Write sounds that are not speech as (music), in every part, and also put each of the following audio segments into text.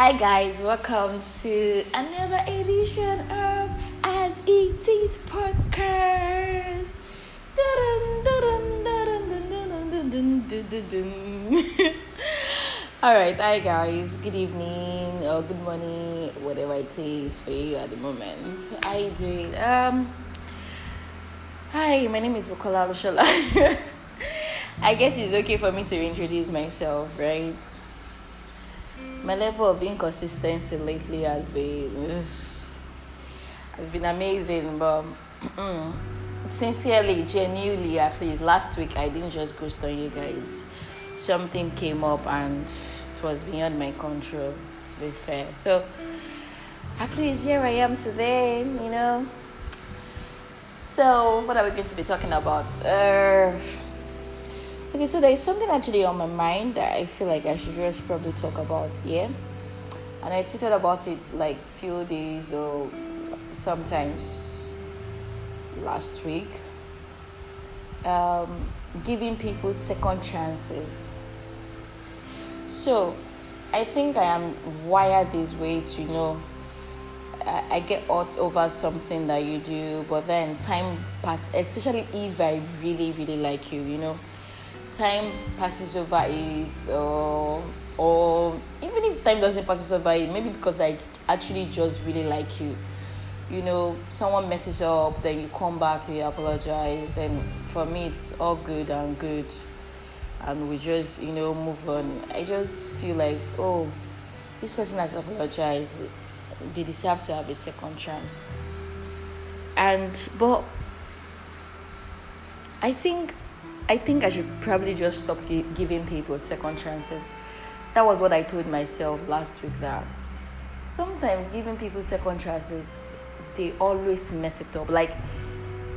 Hi guys, welcome to another edition of As It Is podcast. All right, hi guys. Good evening or good morning, whatever it is for you at the moment. How you doing? Um, hi, my name is Bukola Lushola. (laughs) I guess it's okay for me to introduce myself, right? My level of inconsistency lately has been has been amazing but sincerely genuinely at least last week i didn't just ghost on you guys. Something came up and it was beyond my control to be fair. So at least here i am today you know? So what are we going to be talking about? Uh, Okay, so there's something actually on my mind that I feel like I should just probably talk about, yeah. And I tweeted about it like few days or sometimes last week. Um, giving people second chances. So, I think I am wired this way to you know. I, I get hurt over something that you do, but then time passes, Especially if I really, really like you, you know time passes over it or or even if time doesn't pass over it maybe because i actually just really like you. You know someone messes up then you come back you apologize then for me it's all good and good. And we just you know move on. I just feel like oh this person has apologized. They deserve to have a second chance. And but i think I think I should probably just stop gi- giving people second chances. That was what I told myself last week that sometimes giving people second chances, they always mess it up. Like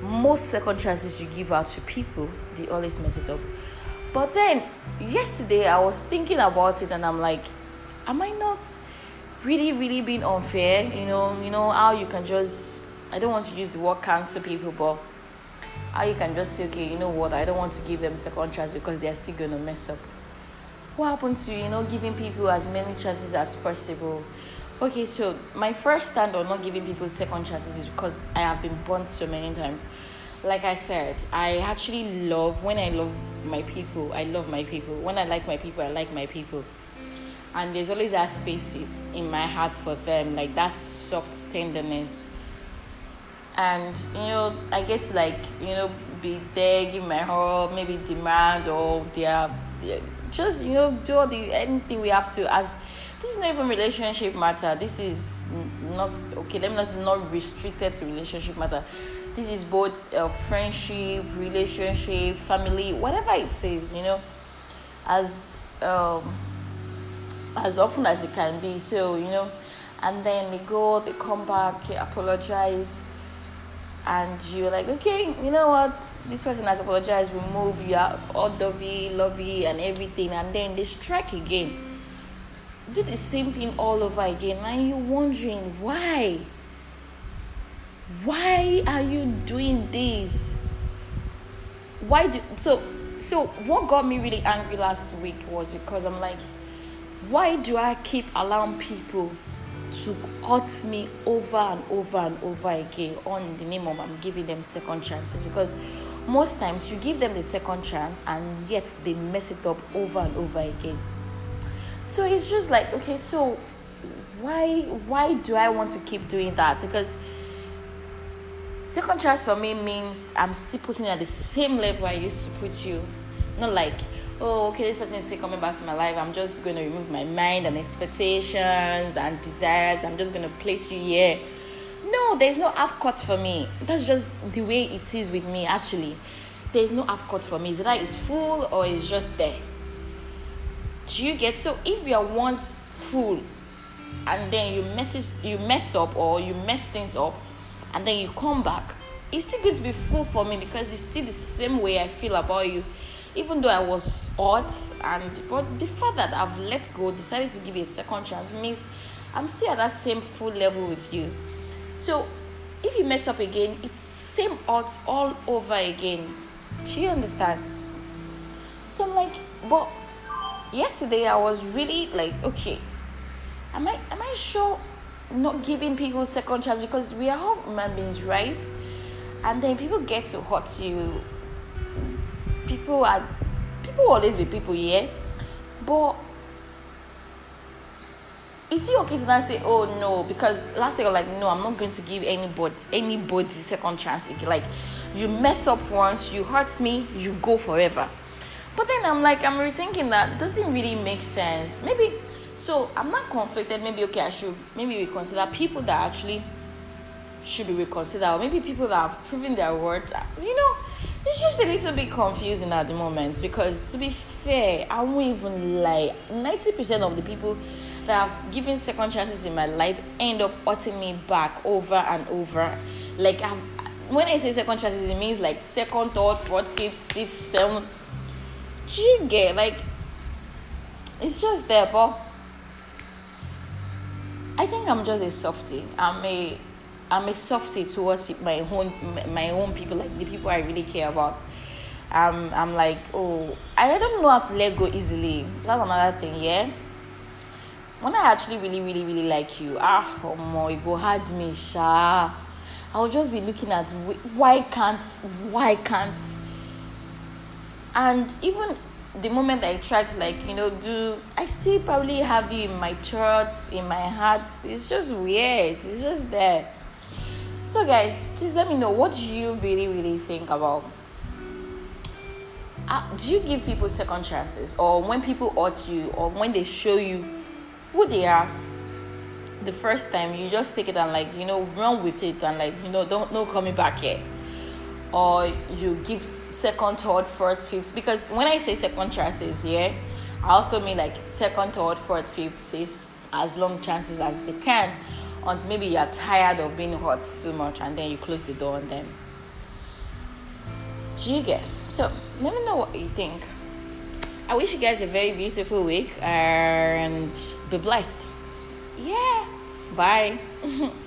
most second chances you give out to people, they always mess it up. But then yesterday I was thinking about it and I'm like, am I not really, really being unfair? You know, you know how you can just I don't want to use the word cancel people, but how you can just say, okay, you know what, I don't want to give them second chance because they're still gonna mess up. What happened to you know giving people as many chances as possible? Okay, so my first stand on not giving people second chances is because I have been burnt so many times. Like I said, I actually love when I love my people, I love my people. When I like my people, I like my people. And there's always that space in my heart for them, like that soft tenderness and you know I get to like you know be there, give my whole maybe demand or their just you know do all the anything we have to as this is not even relationship matter. This is not okay. Let me not not restricted to relationship matter. This is both uh, friendship, relationship, family, whatever it is. You know, as um, as often as it can be. So you know, and then they go, they come back, they apologize and you're like, okay, you know what? This person has apologized. We move. You are all lovey, lovey, and everything, and then they strike again. Do the same thing all over again, and you're wondering why. Why are you doing this? Why do so? So what got me really angry last week was because I'm like, why do I keep allowing people to hurt me over and over and over again on the name of I'm giving them second chances because most times you give them the second chance and yet they mess it up over and over again. So it's just like okay, so why why do I want to keep doing that? Because second chance for me means I'm still putting at the same level I used to put you. Not like oh, okay, this person is still coming back to my life. I'm just going to remove my mind and expectations and desires. I'm just going to place you here. No, there's no half cut for me. That's just the way it is with me, actually. There's no half cut for me. Is that it's full or it's just there? Do you get so if you are once full and then you mess you mess up or you mess things up and then you come back, it's still going to be full for me because it's still the same way I feel about you even though I was hurt and but the fact that I've let go, decided to give you a second chance means I'm still at that same full level with you. So if you mess up again, it's same odds all over again. Do you understand? So I'm like, but yesterday I was really like, okay, am I am I sure not giving people second chance because we are all human beings, right? And then people get to hurt you. People are people always be people, yeah. But is it okay to not say, oh no, because last year I'm like, no, I'm not going to give anybody anybody second chance. Like you mess up once, you hurt me, you go forever. But then I'm like, I'm rethinking that doesn't really make sense. Maybe so I'm not conflicted. Maybe okay, I should maybe reconsider people that actually should be reconsidered, or maybe people that have proven their worth. You know, it's just a little bit confusing at the moment because to be fair, I won't even lie. Ninety percent of the people that have given second chances in my life end up hurting me back over and over. Like I'm, when I say second chances, it means like second, third, fourth, fifth, sixth, seventh. Do you get like? It's just there, but I think I'm just a softie. I'm a I'm a softie towards my own my own people, like the people I really care about. Um, I'm like, oh, I don't know how to let go easily. That's another thing, yeah. When I actually really, really, really like you, ah, oh my, go hard me, sha. I'll just be looking at why can't, why can't, and even the moment I try to like you know do I still probably have you in my thoughts in my heart it's just weird it's just there so guys please let me know what do you really really think about uh, do you give people second chances or when people hurt you or when they show you who they are the first time you just take it and like you know run with it and like you know don't no coming back here or you give second, third, fourth, fifth. Because when I say second chances, yeah, I also mean like second, third, fourth, fifth, sixth, as long chances as they can, until maybe you're tired of being hot too much and then you close the door on them. Do you get? So let me know what you think. I wish you guys a very beautiful week and be blessed. Yeah. Bye. (laughs)